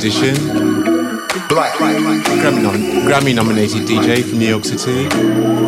audition. Black. Grammy, nom- Grammy nominated DJ from New York City.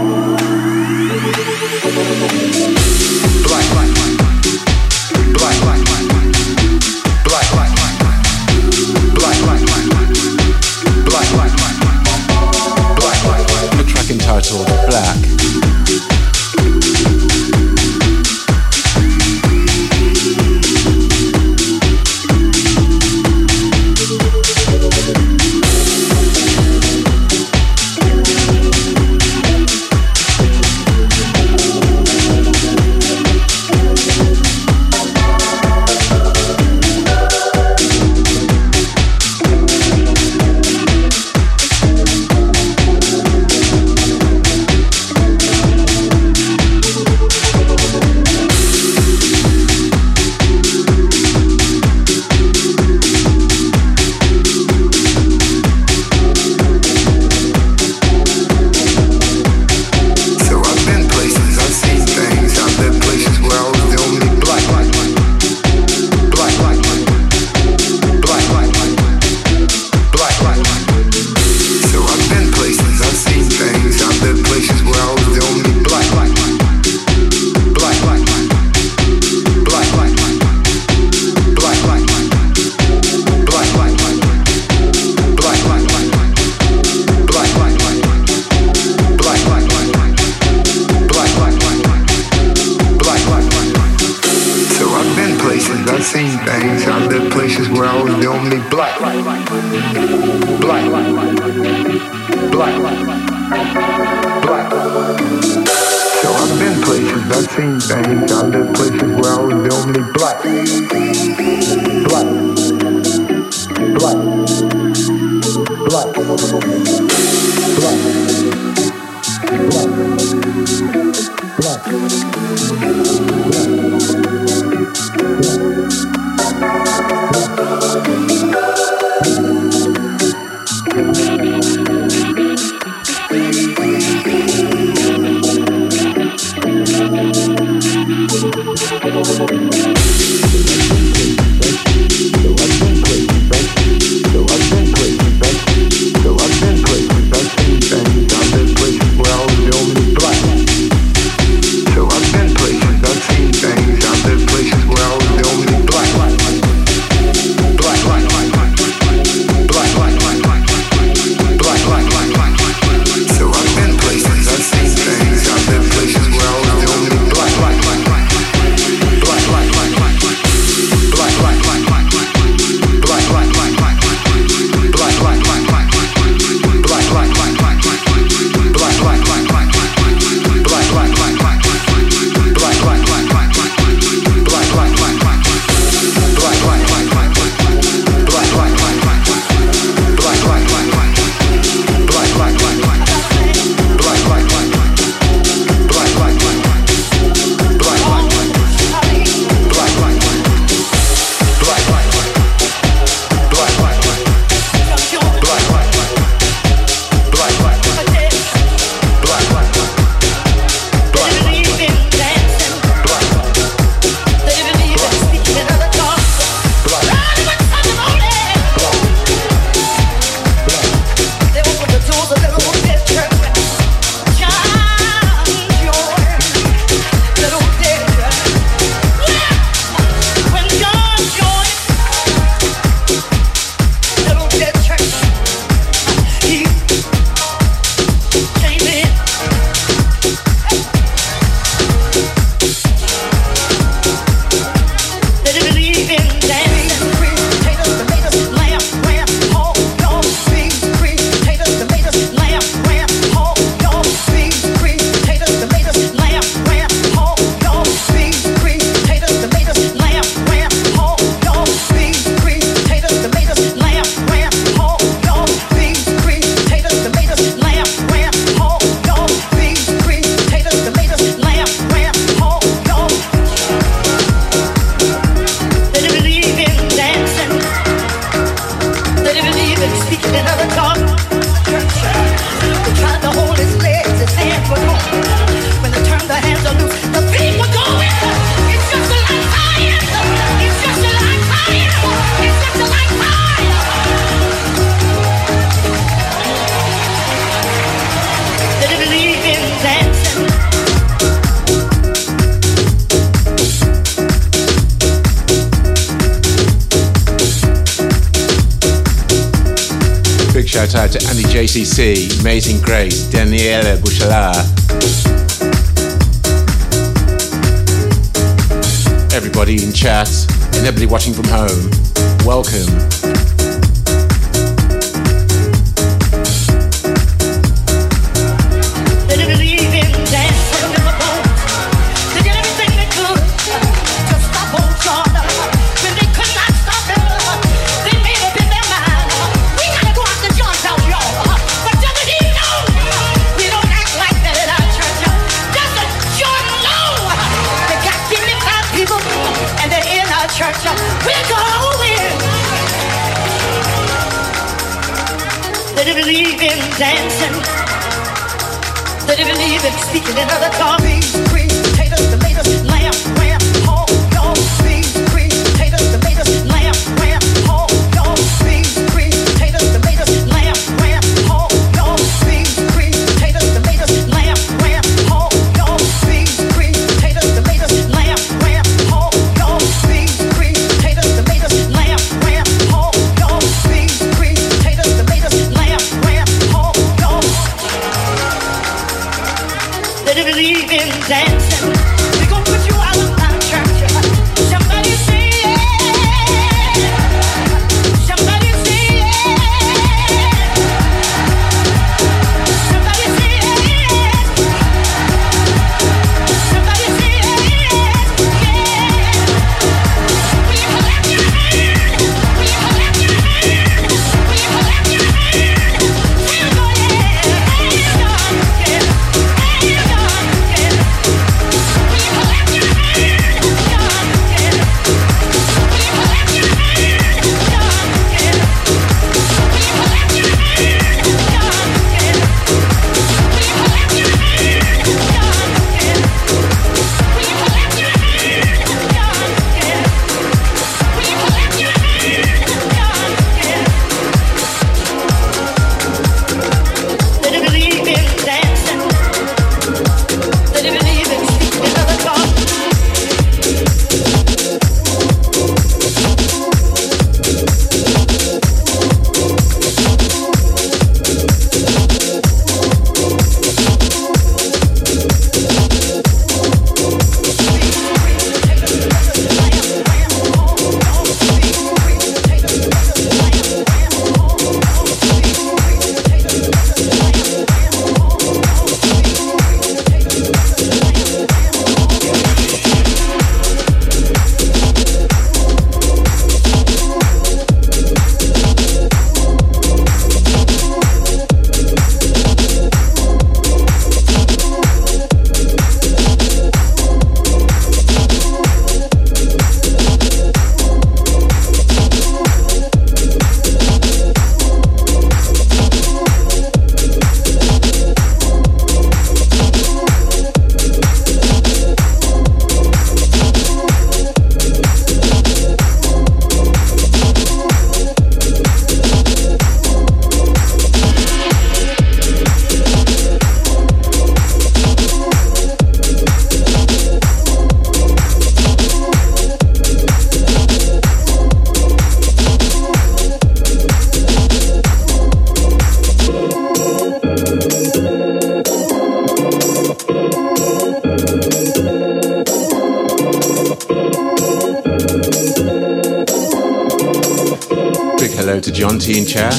Hello to John T in chat.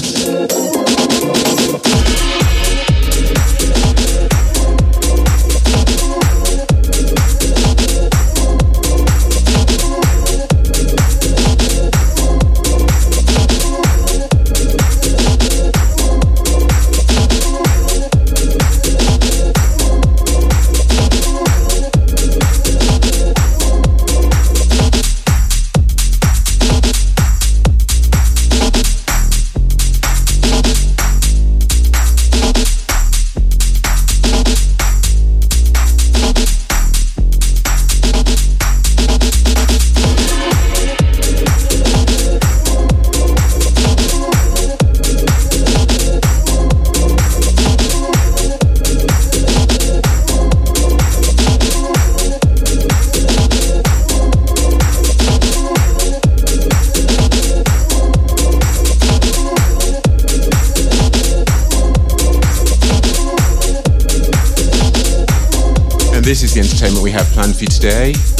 Planned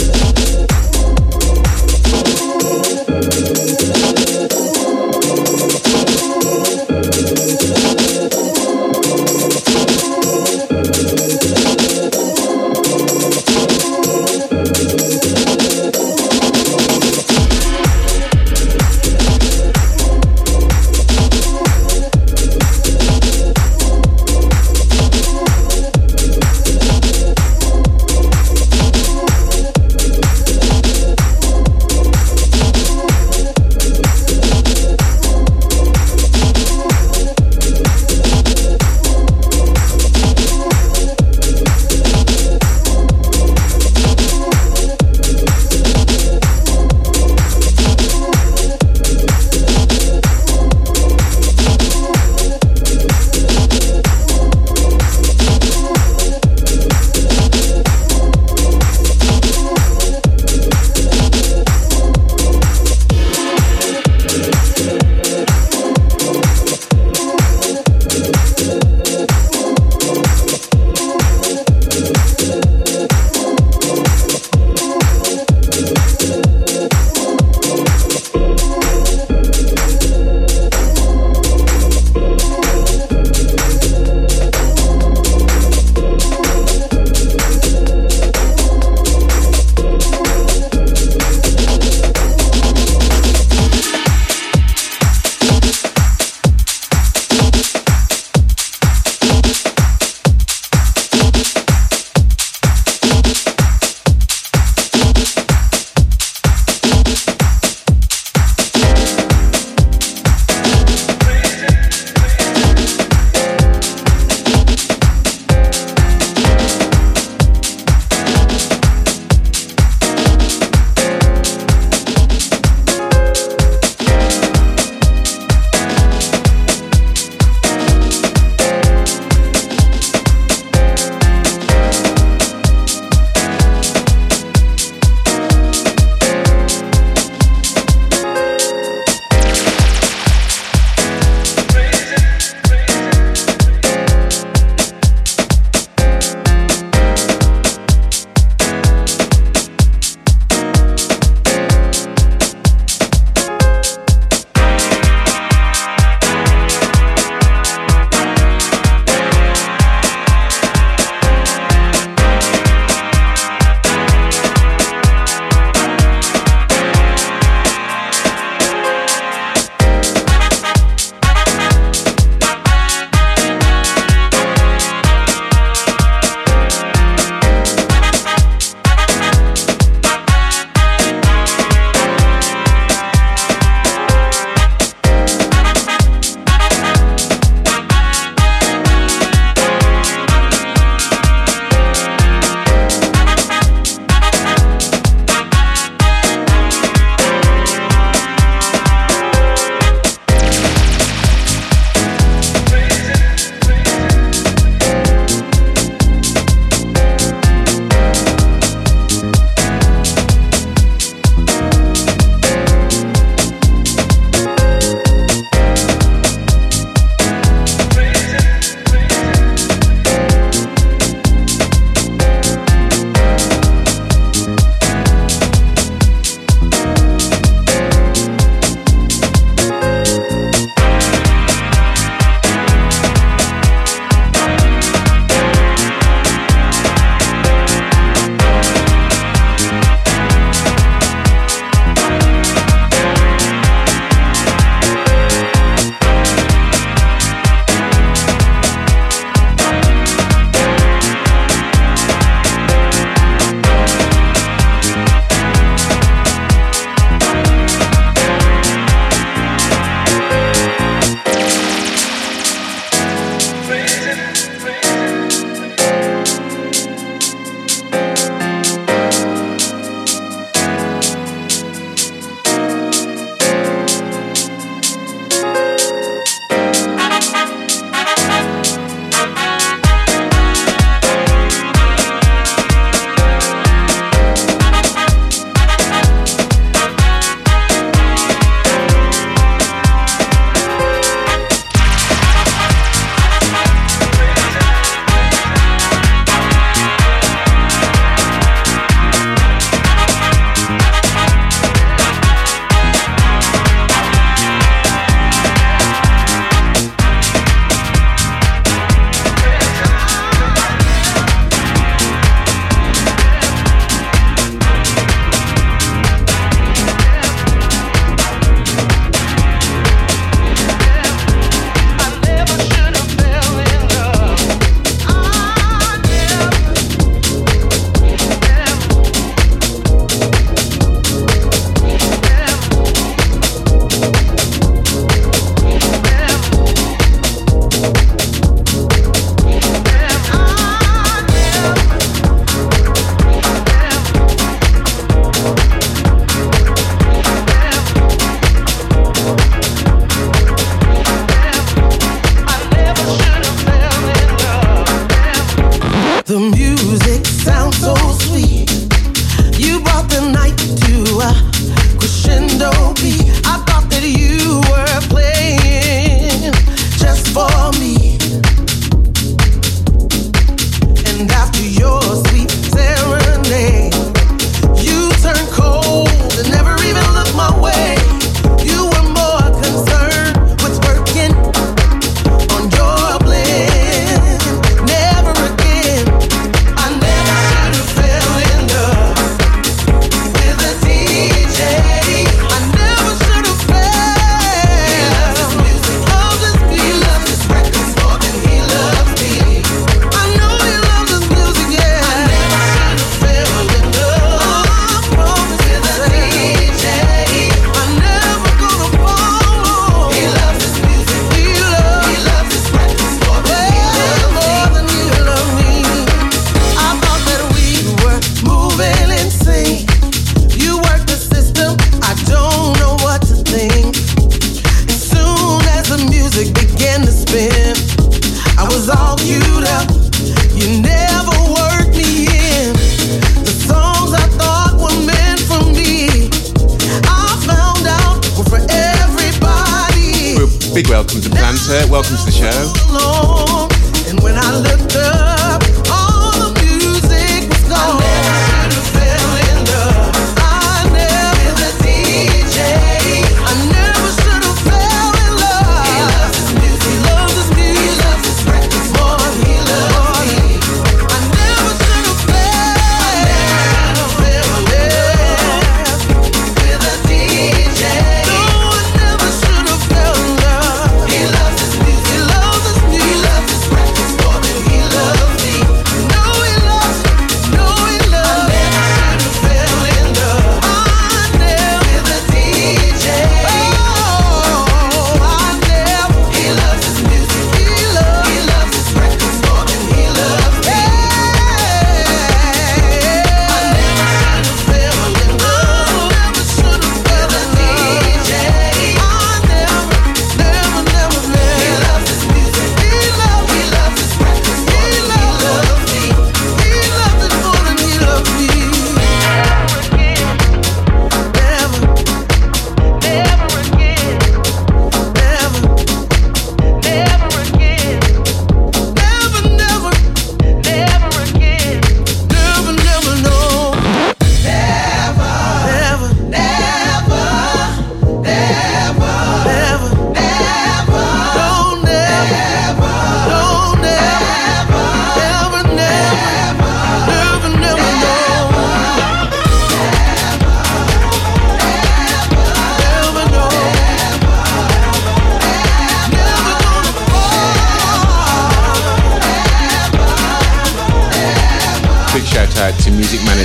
Big welcome to Planter. Welcome to the show.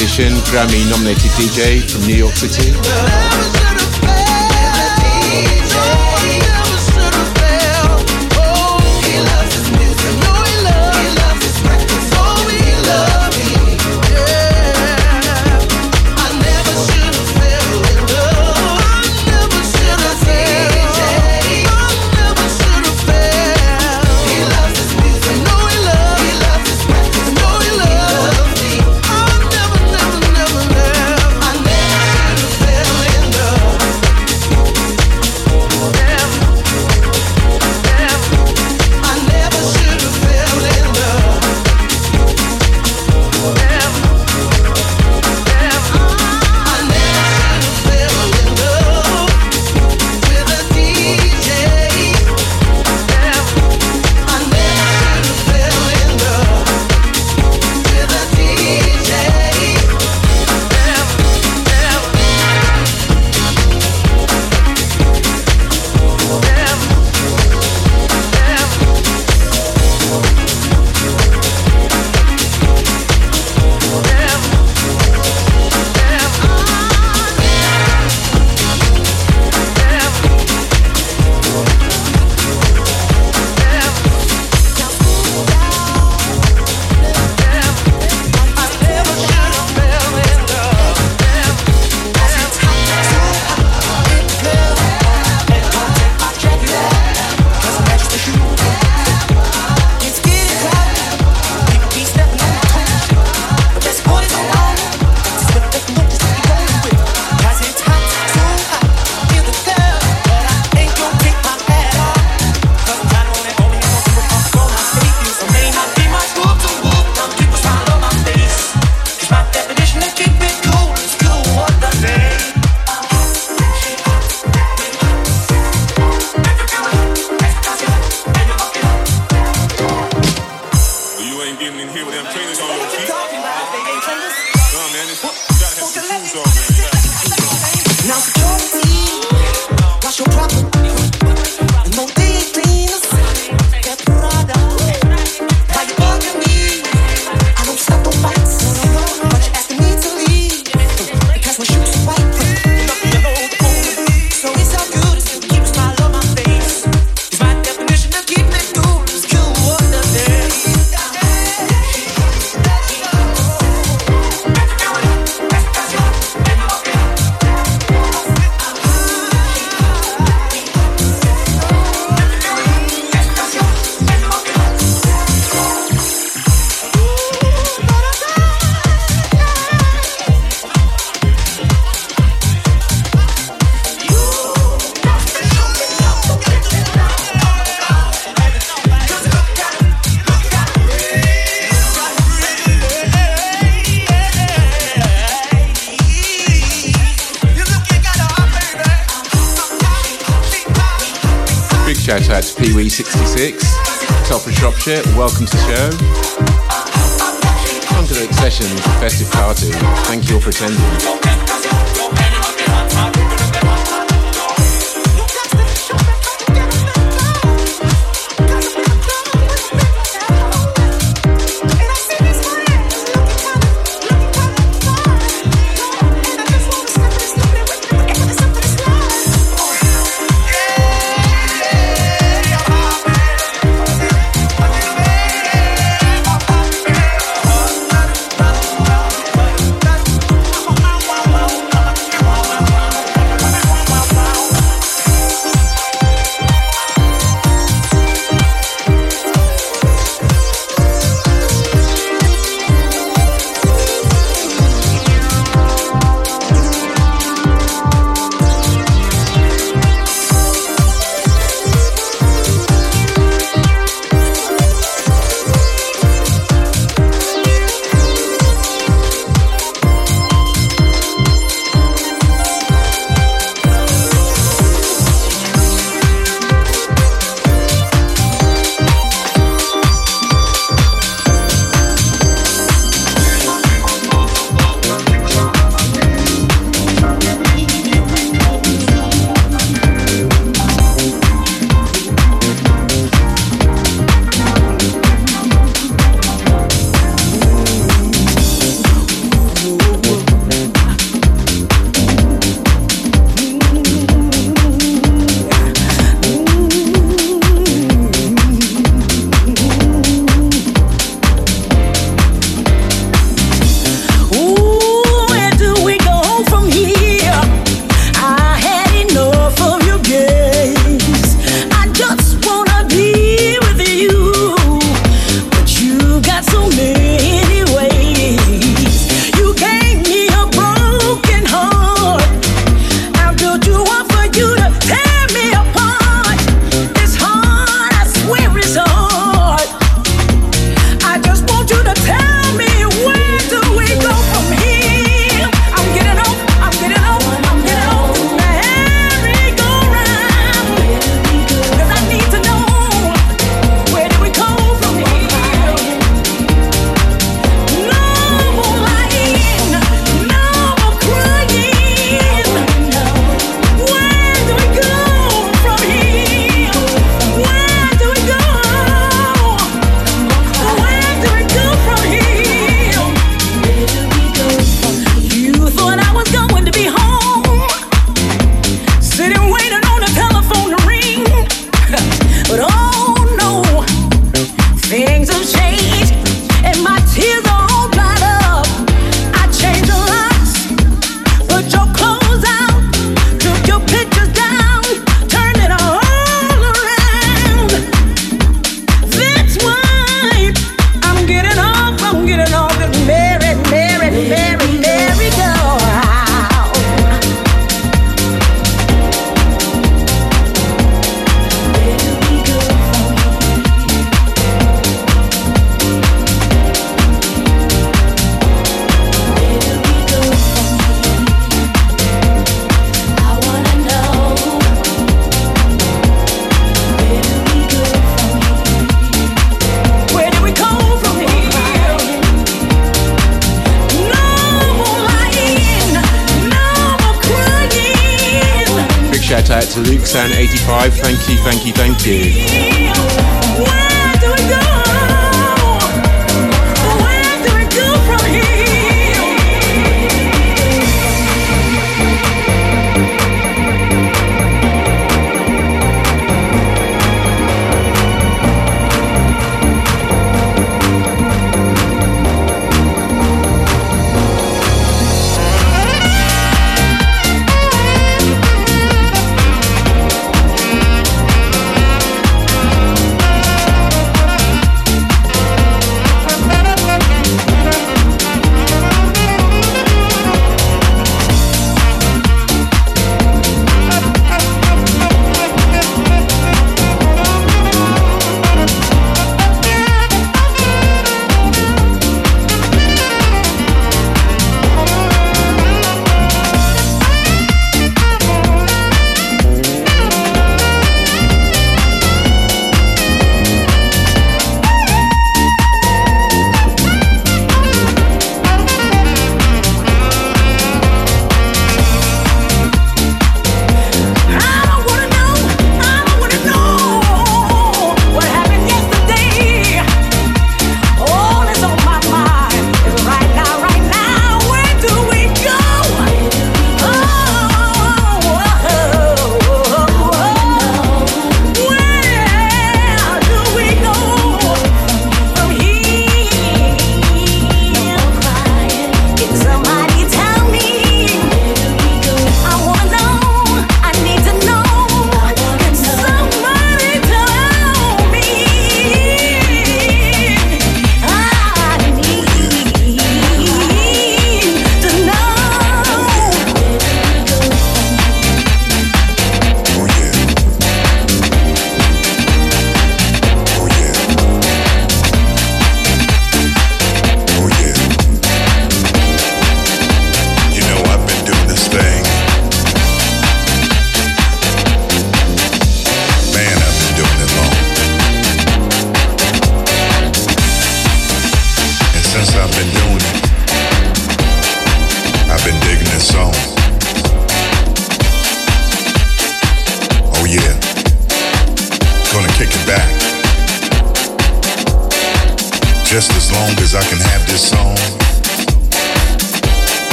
Grammy nominated DJ from New York City.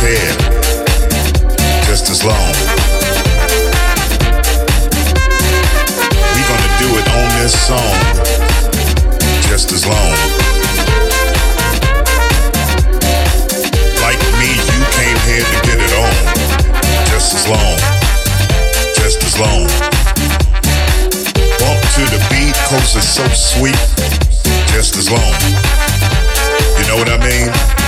care just as long. We're gonna do it on this song just as long. Like me, you came here to get it on just as long, just as long. Bump to the beat, cause it's so sweet, just as long. You know what I mean?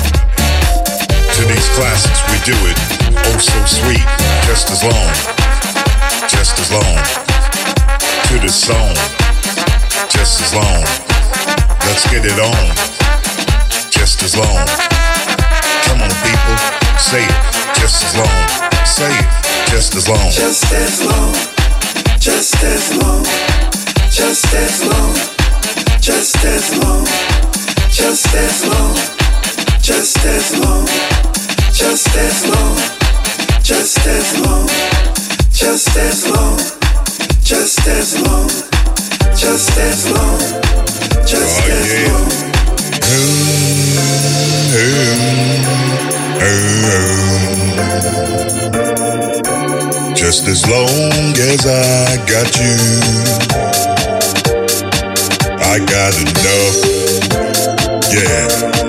to these classics, we do it oh so sweet, just as long, just as long. To this song, just as long. Let's get it on, just as long. Come on, people, say it, just as long. Say it, just as long. Just as long, just as long, just as long, just as long, just as long, just as long. Just as long just as long, just as long, just as long, just as long, just as long, just as long. Just as long as I got you, I got enough. Yeah.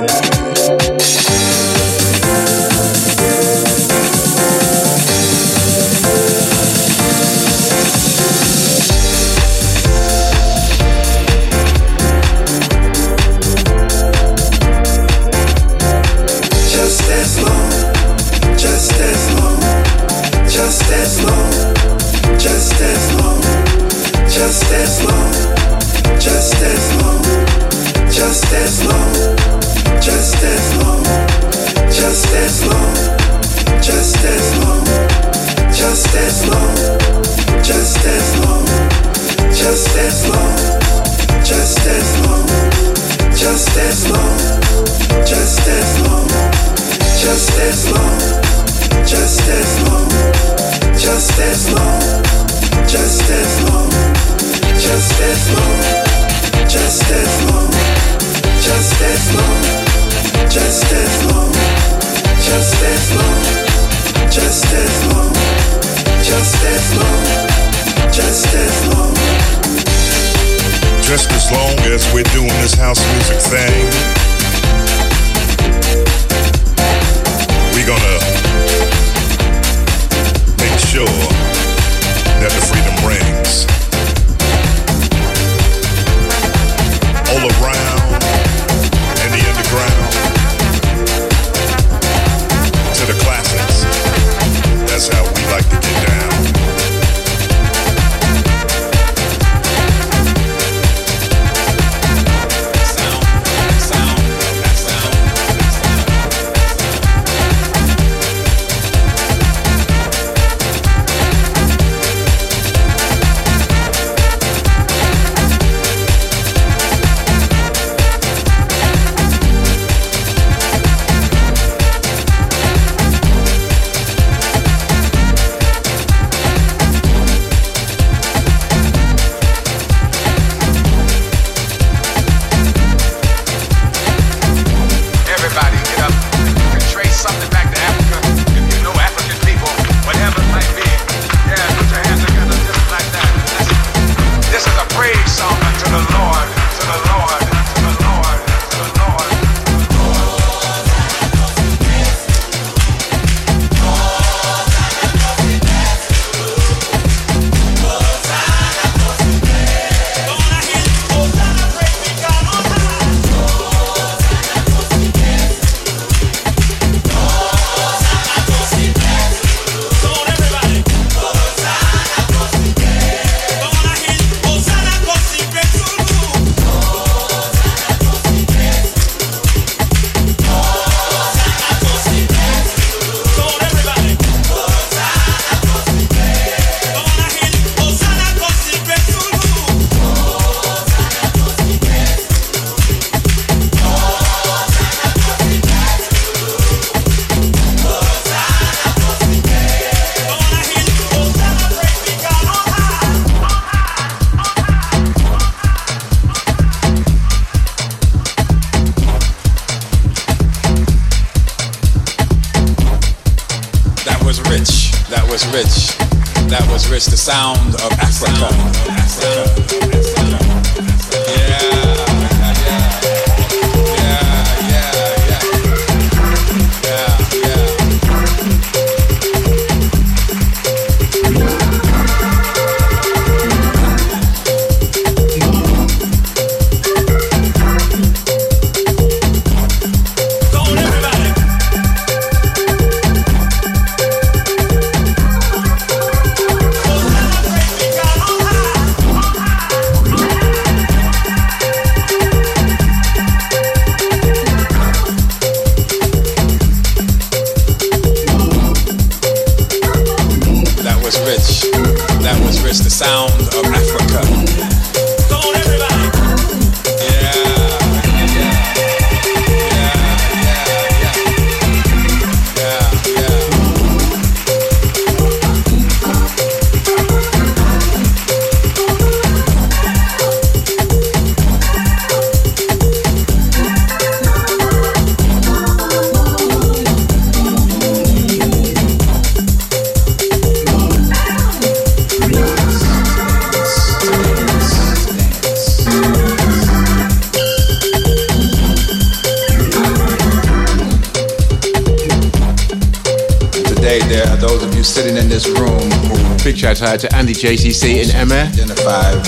Shout out to Andy JCC and Emma,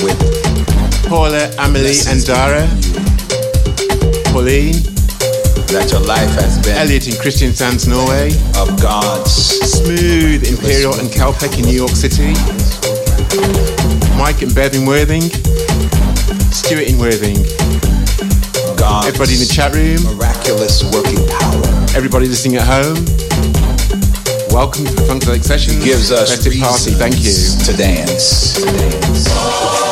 with Paula, Amelie, and Dara, Pauline, that your life has been Elliot in Kristiansand, Norway, of God's Smooth, Imperial, and Calpec in New York City, Mike and Bev in Worthing, Stuart in Worthing, God's everybody in the chat room, miraculous working power. everybody listening at home. Welcome to the Funkadelic Sessions. gives us Festive party. Thank you. to dance. To dance.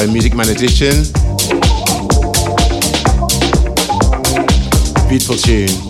By Music Man Edition. Beautiful tune.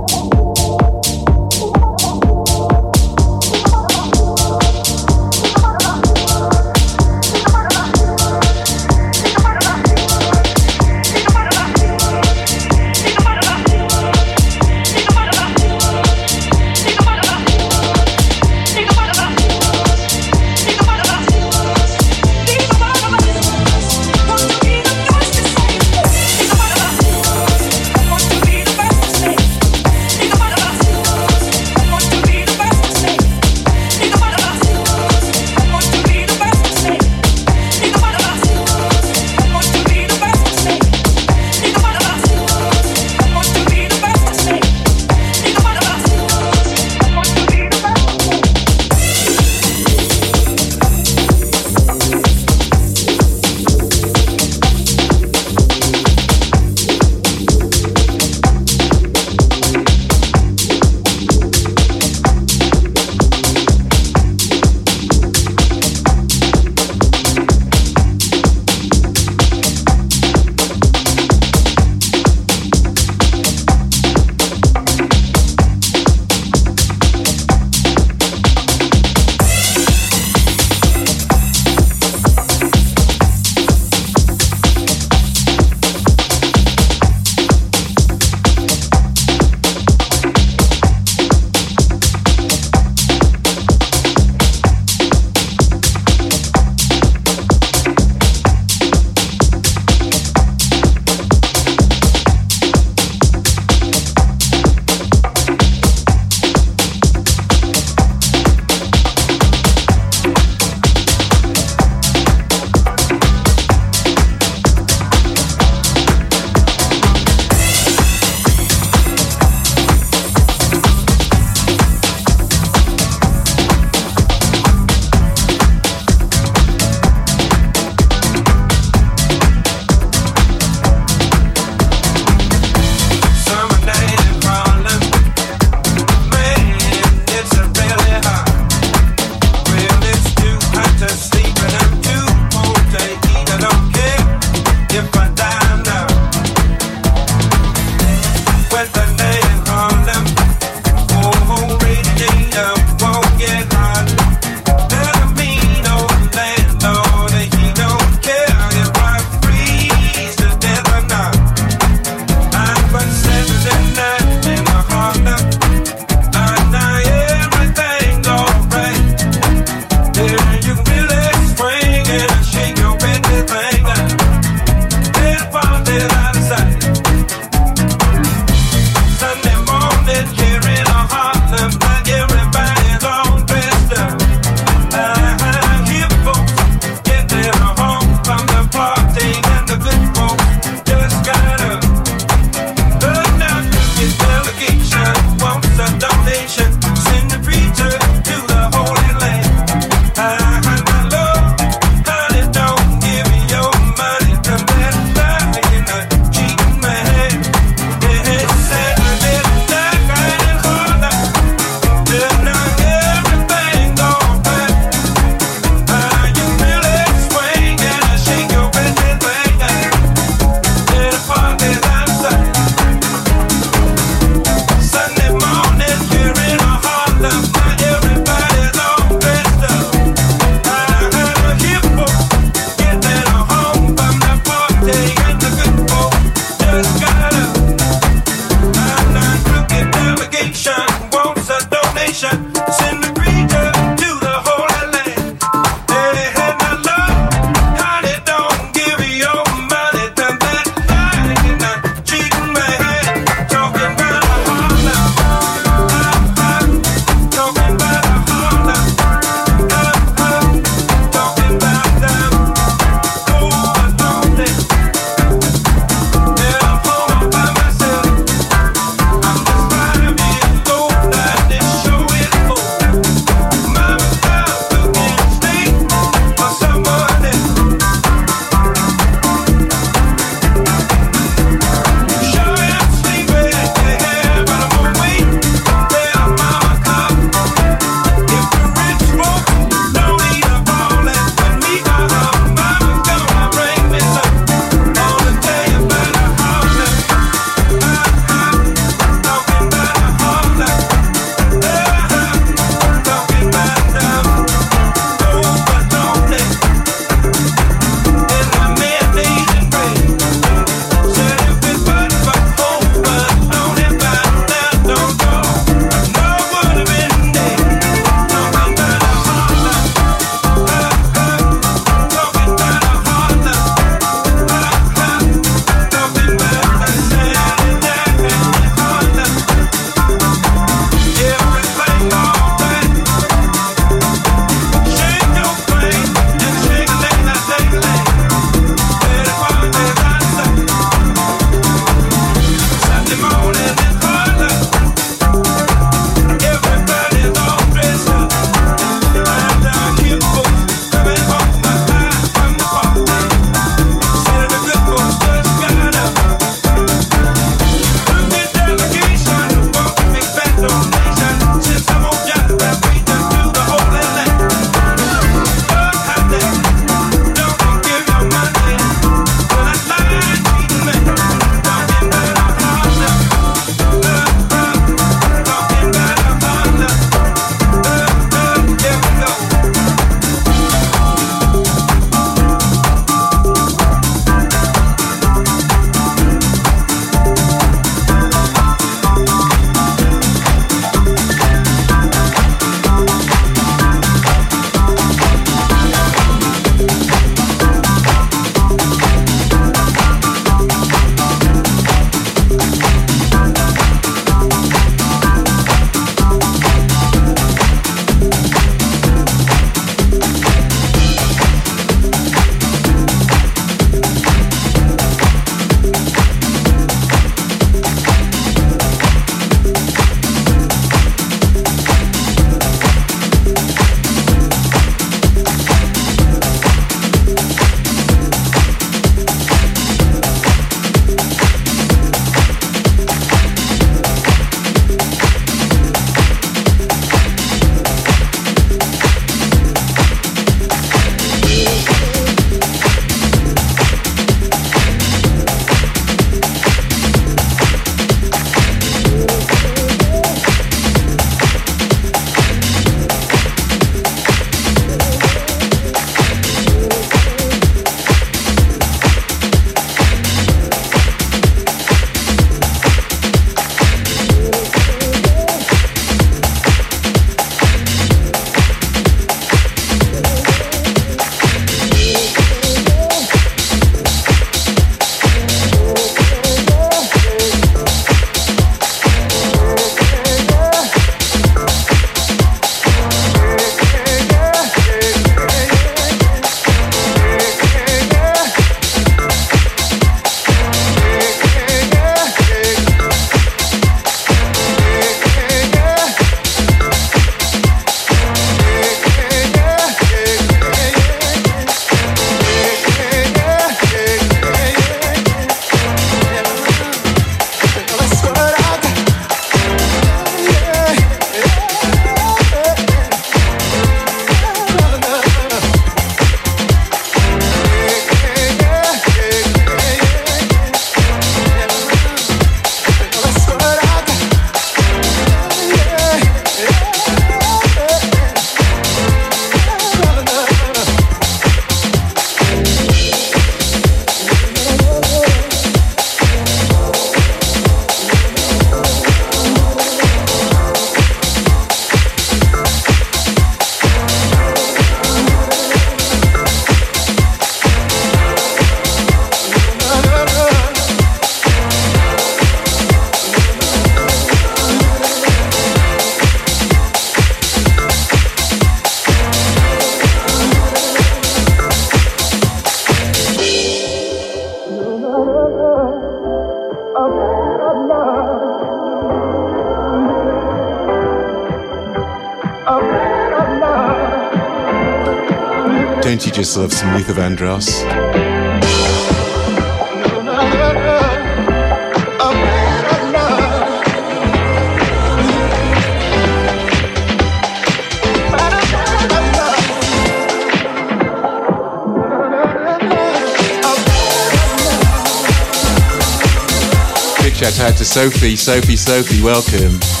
Big shout out to Sophie, Sophie, Sophie, welcome.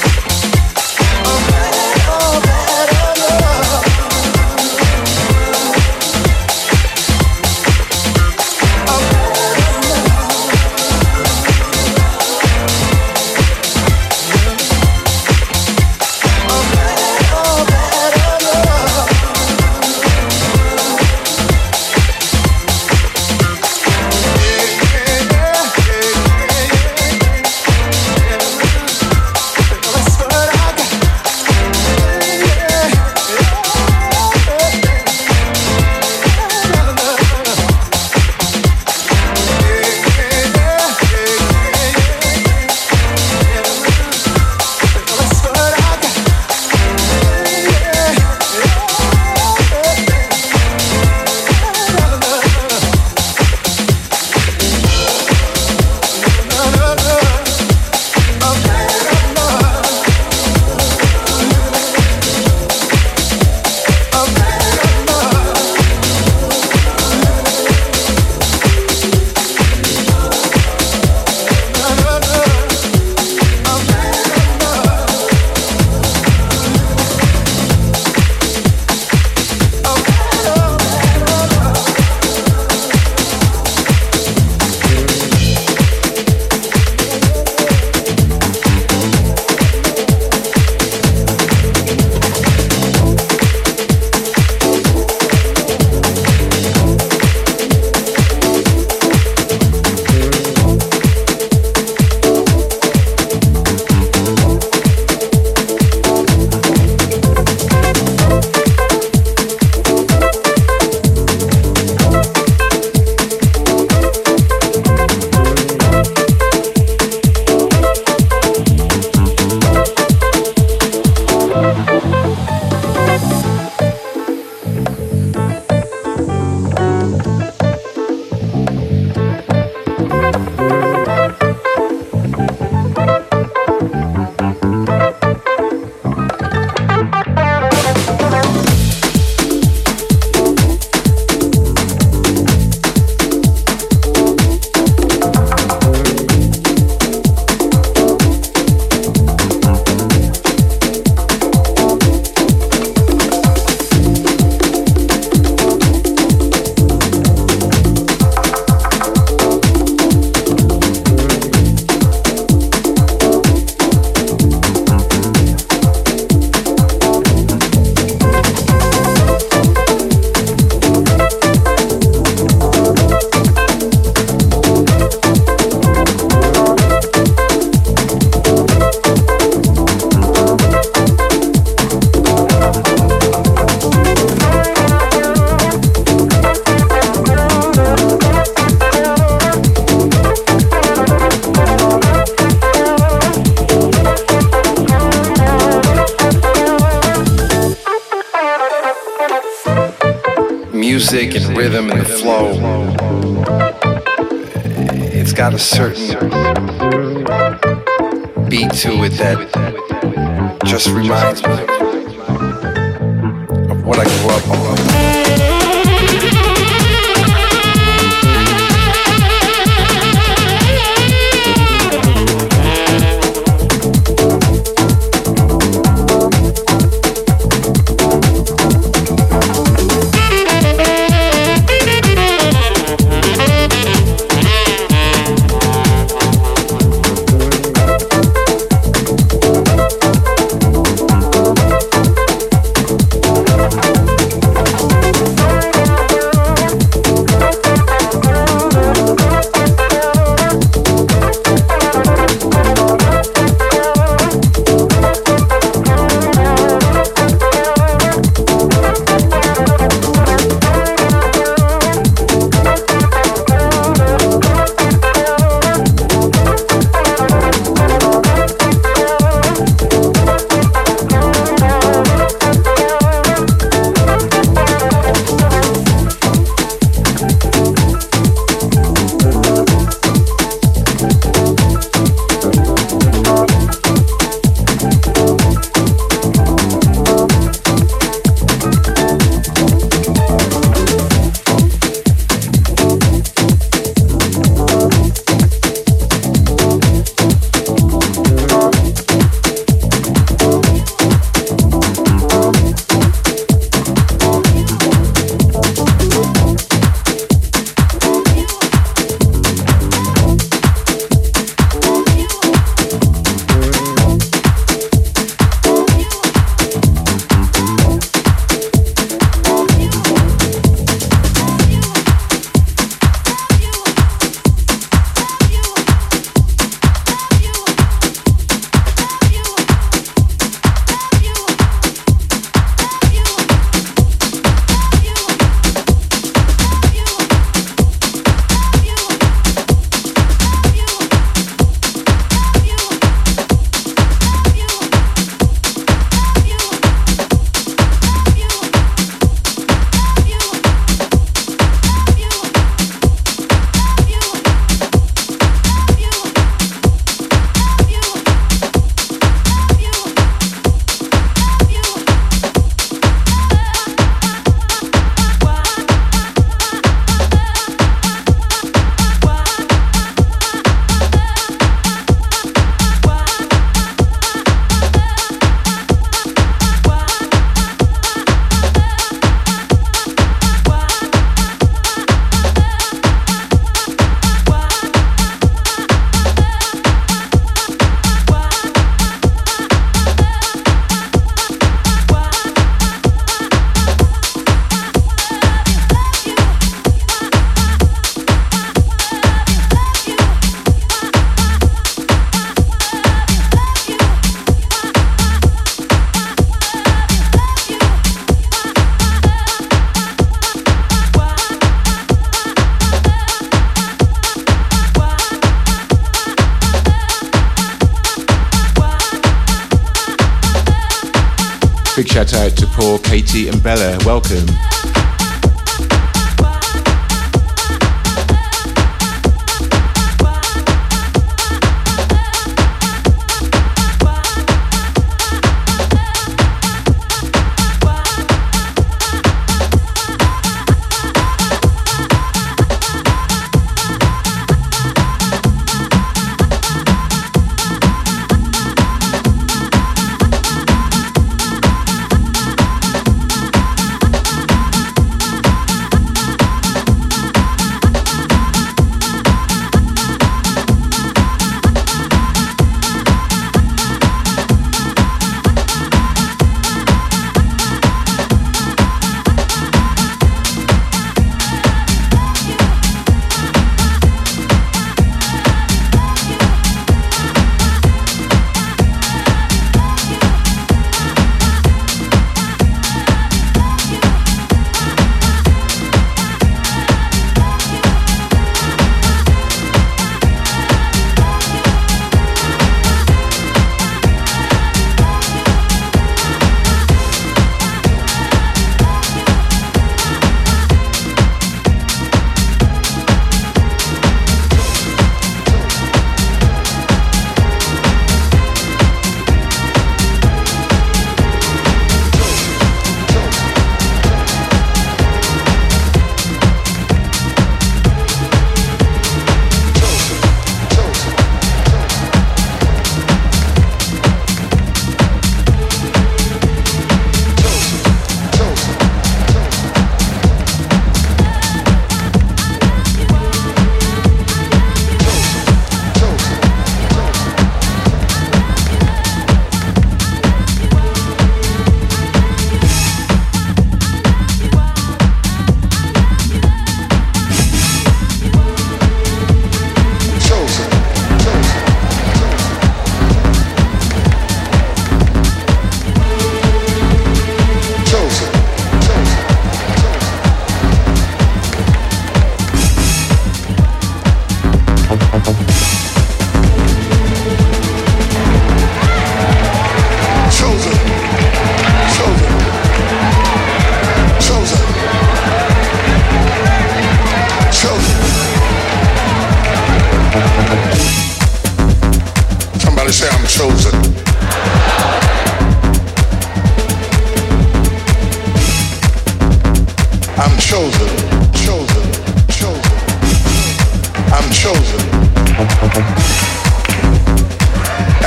Shout out to Paul, Katie, and Bella. Welcome.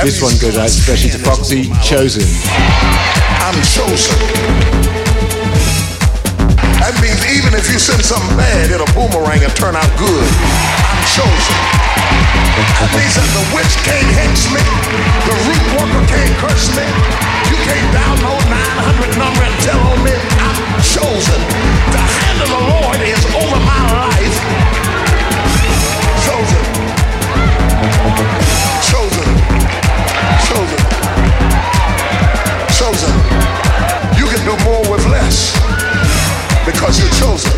This one goes out especially to Foxy, Chosen. I'm chosen. That means even if you send something bad, it'll boomerang and turn out good. I'm chosen. That means that the witch can't hex me, the root worker can't curse me, you can't download 900 number and tell on me. I'm chosen. The hand of the Lord is over my life. Chosen. Chosen. Chosen. Chosen. You can do more with less because you're chosen.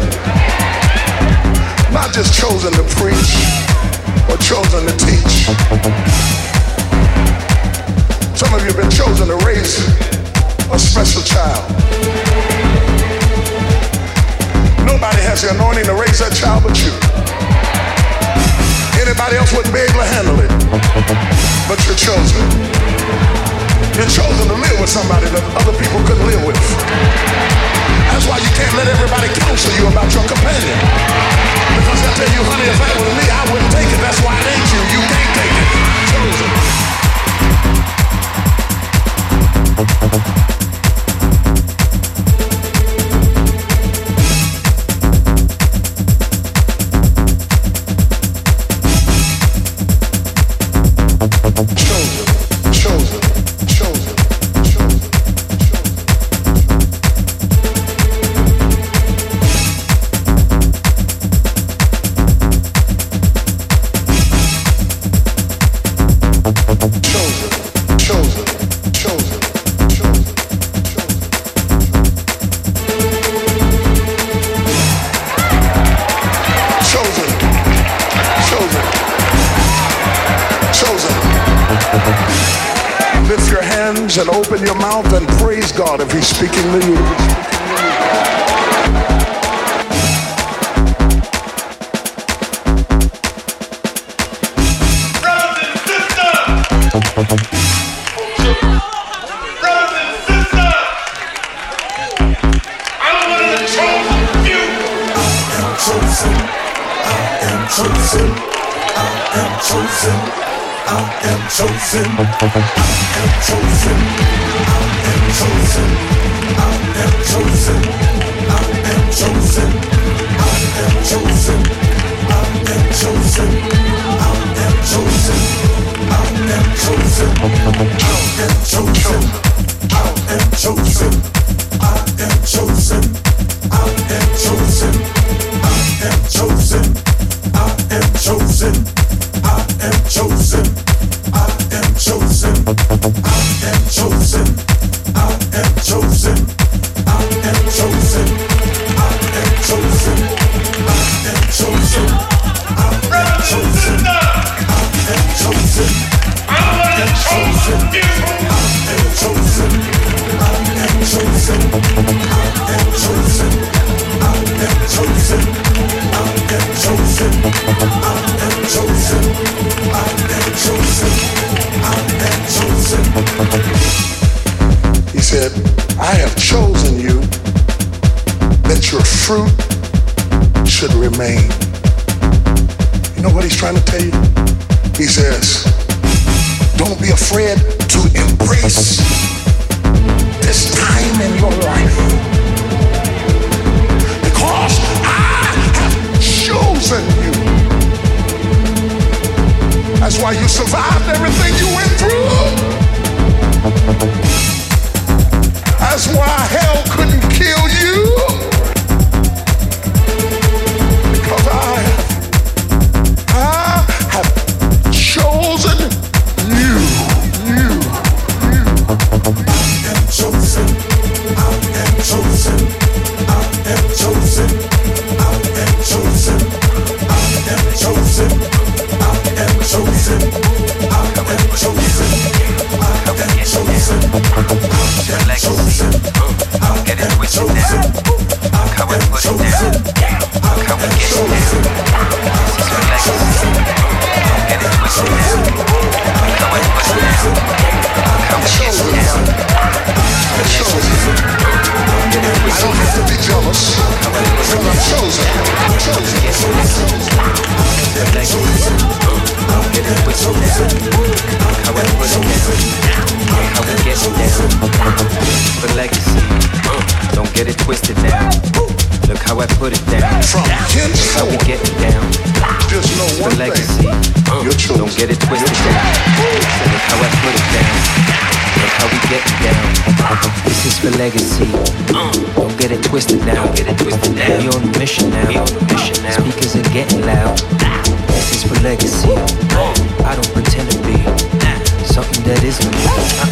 Not just chosen to preach or chosen to teach. Some of you have been chosen to raise a special child. Nobody has the anointing to raise that child but you. Anybody else wouldn't be able to handle it. But you're chosen. You're chosen to live with somebody that other people couldn't live with. That's why you can't let everybody counsel you about your companion. Because I tell you, honey, if that was me, I wouldn't take it. That's why it ain't you. You can't take it. Chosen. And open your mouth and praise God if He's speaking the language. I want to you. I am chosen. I am chosen. I am chosen. I am chosen. I am chosen. I am chosen. I am chosen. I am chosen. I am chosen. I am chosen. I am chosen. I am chosen. I am chosen. I am chosen. I am chosen am chosen. I am chosen. I am chosen. I have chosen you that your fruit should remain. You know what he's trying to tell you? He says, don't be afraid to embrace this time in your life. Because I have chosen you. That's why you survived everything you went through. That's why hell couldn't kill you. How I put it down. From How we get it down. just know one legacy. thing. You're chosen. Don't get it twisted down. Look how I put it down. Look how we get it down. This is for legacy. Don't get it twisted now. Don't get it twisted now. We on a mission now. We on a mission now. Speakers are getting loud. This is for legacy. I don't pretend to be something that isn't me.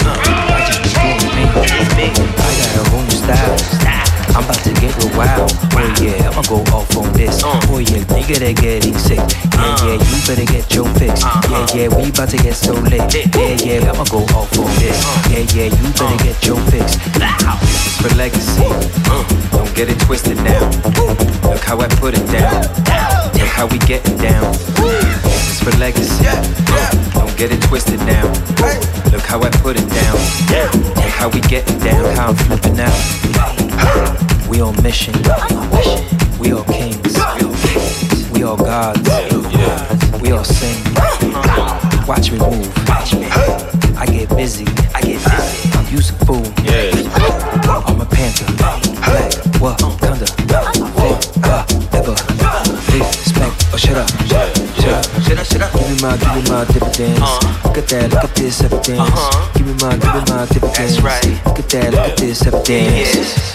I just be me. I got a whole new style. I'm about to get real wild. Oh yeah, I'ma go off on this. Uh. Oh yeah, nigga they getting sick. Yeah, uh. yeah, you better get your fix. Uh-huh. Yeah, yeah, we about to get so lit. Yeah, yeah, I'ma go off on this. Uh. Yeah, yeah, you better get your fix. This is for legacy. Don't get it twisted now. Look how I put it down. Look how we getting down. This is for legacy. Don't get it twisted now. Look how I put it down. Look how we getting down. How I'm flipping out. We on mission. We all kings. We all gods. We all sing. Watch me move. I get busy. I get busy. I'm useful. I'm a panther. Black. Wakanda. Fit. Uh, ever. Respect. Oh, shut up. Shut up. Shut up. Shut up. Give me my, give me my dividends. Look at that. Look at this evidence. Give me my, give me my dividends. That's right. Look at that. Look at this evidence.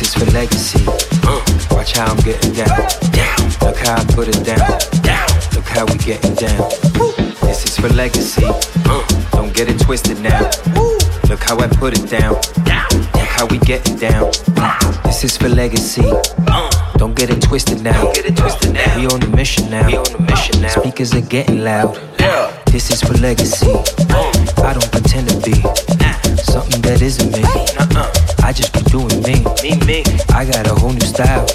This is for legacy. Watch how I'm getting down. Look how I put it down. Look how we getting down. This is for legacy. Don't get it twisted now. Look how I put it down. Look how we getting down. This is for legacy. Watch how I'm getting down. Look how it down. We getting down. This is for legacy. Don't get it twisted now. Look how I put it down. Look how we getting down. This is for legacy. Don't get it twisted now. We on the mission now. Speakers are getting loud. Yeah. This is for legacy. I don't pretend to be something that isn't me. I just be doing me. Me, me. I got a whole new style.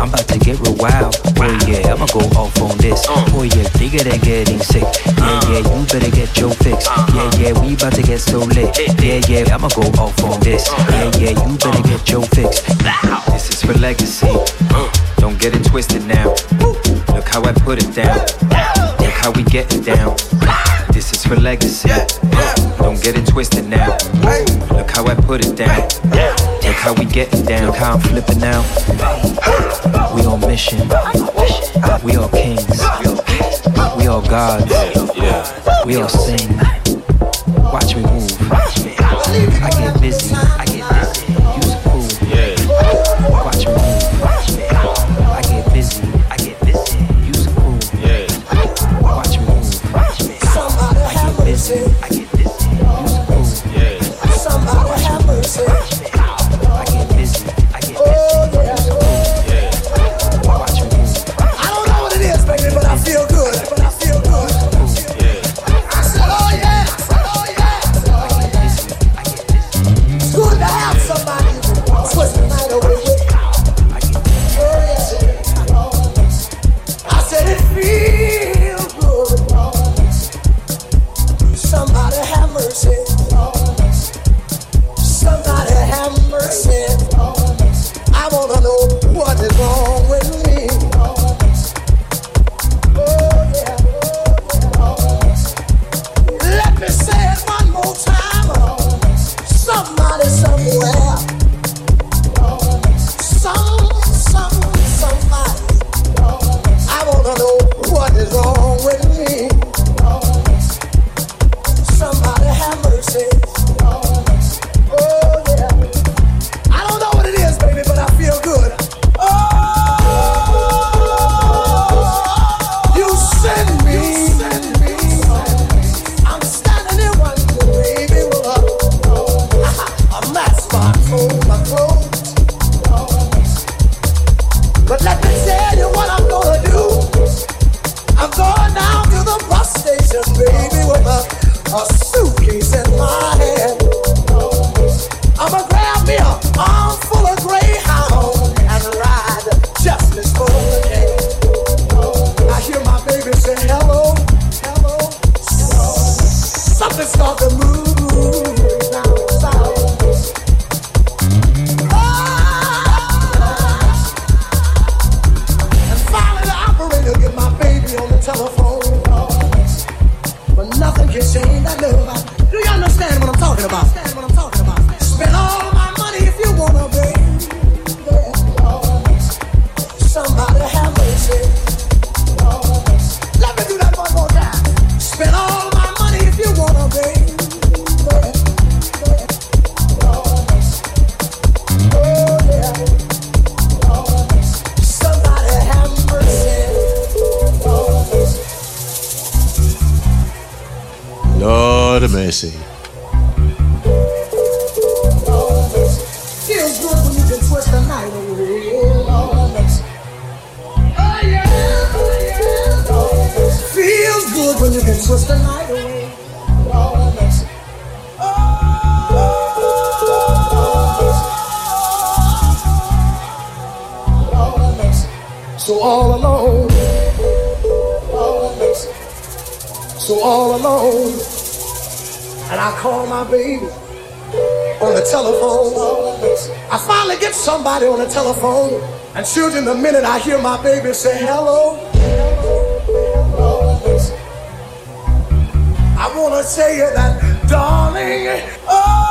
I'm about to get real wild. Oh yeah, I'ma go off on this. Oh yeah, bigger than getting sick. Yeah, yeah, you better uh. get your fix. Yeah, yeah, we about to get so lit. Yeah, yeah, I'ma go off on this. Yeah, yeah, you better get your fix. This is for legacy. Uh. Don't get it twisted now. Look how I put it down. Look how we getting down. This is for legacy. Don't get it twisted now. Look how I put it down. Look how we getting down. Look how I'm flipping now. We on mission. We all kings. We all gods. We all sing. Watch me move. I get busy. I get busy. Call my baby on the telephone. I finally get somebody on the telephone, and children, the minute I hear my baby say hello, I wanna say that, darling. Oh,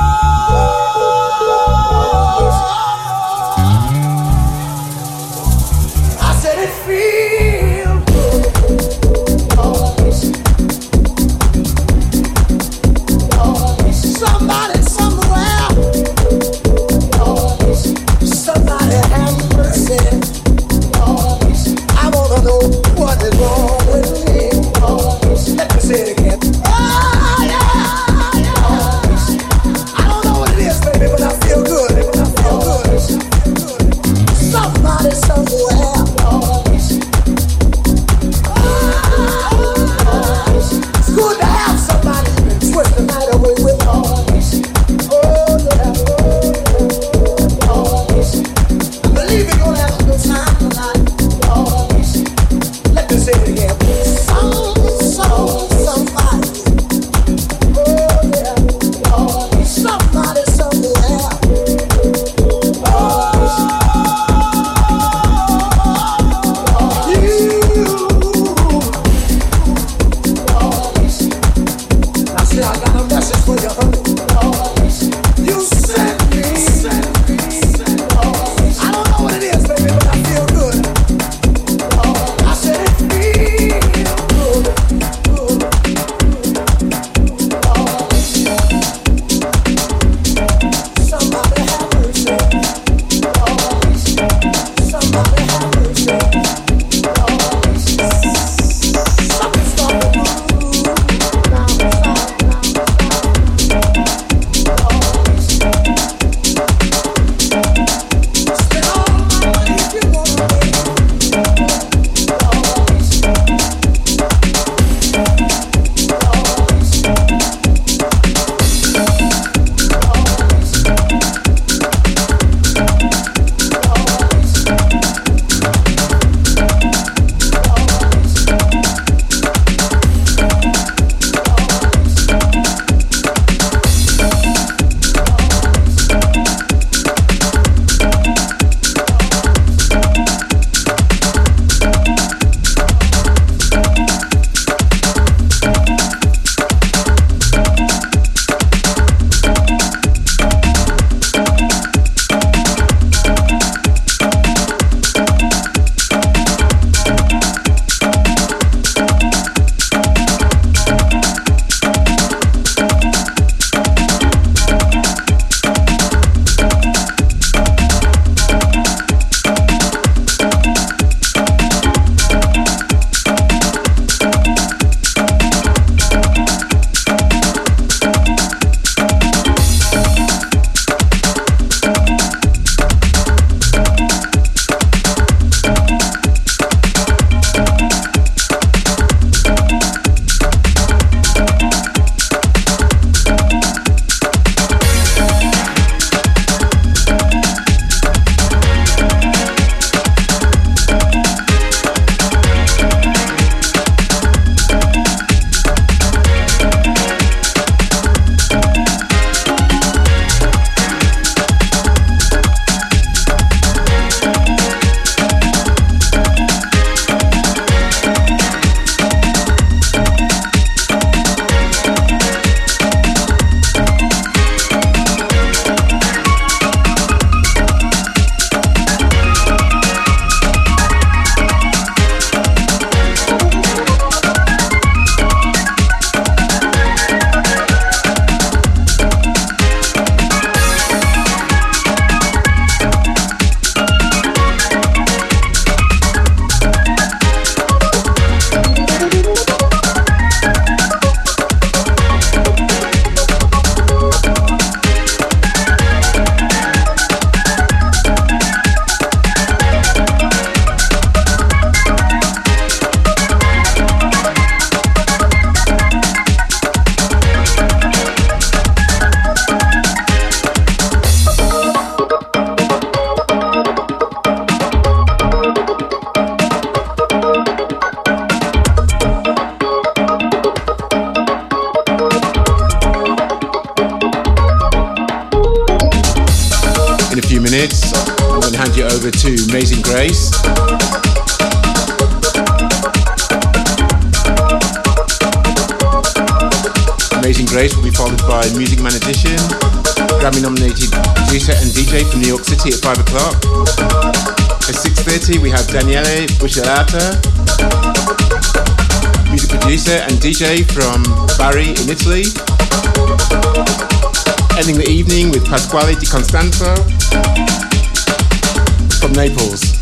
over to Amazing Grace. Amazing Grace will be followed by Music Man Edition, Grammy nominated producer and DJ from New York City at 5 o'clock. At 6.30 we have Daniele Busciolata, music producer and DJ from Bari in Italy. Ending the evening with Pasquale Di Constanzo from Naples.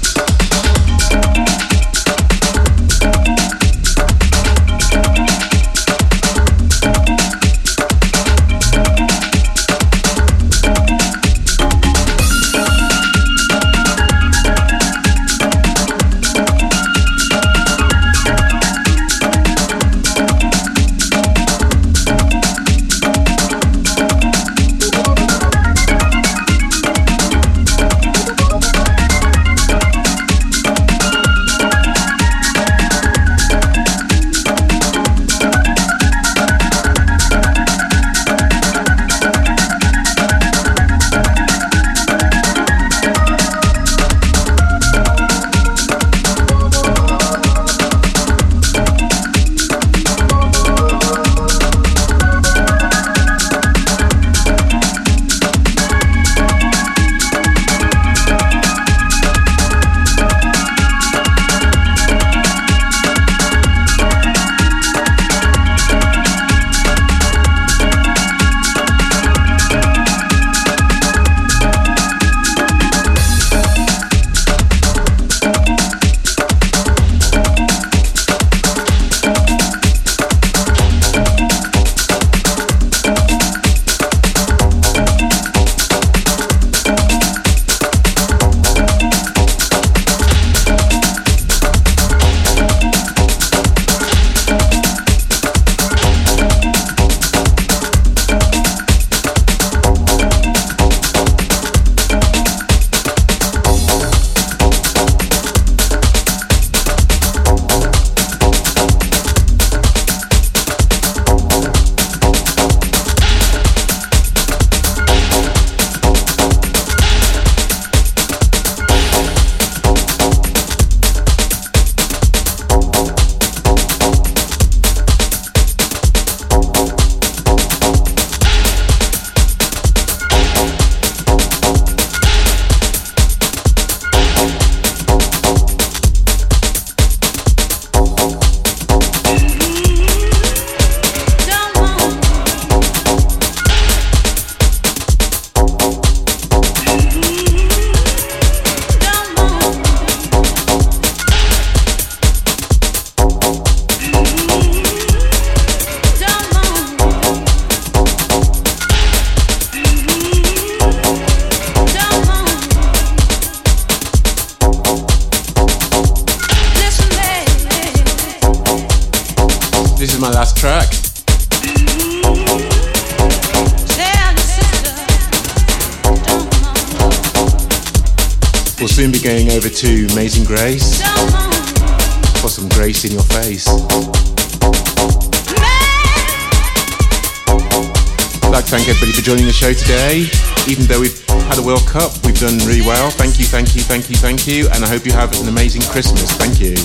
To Amazing Grace for some grace in your face. I'd like to thank everybody for joining the show today. Even though we've had a World Cup, we've done really well. Thank you, thank you, thank you, thank you. And I hope you have an amazing Christmas. Thank you.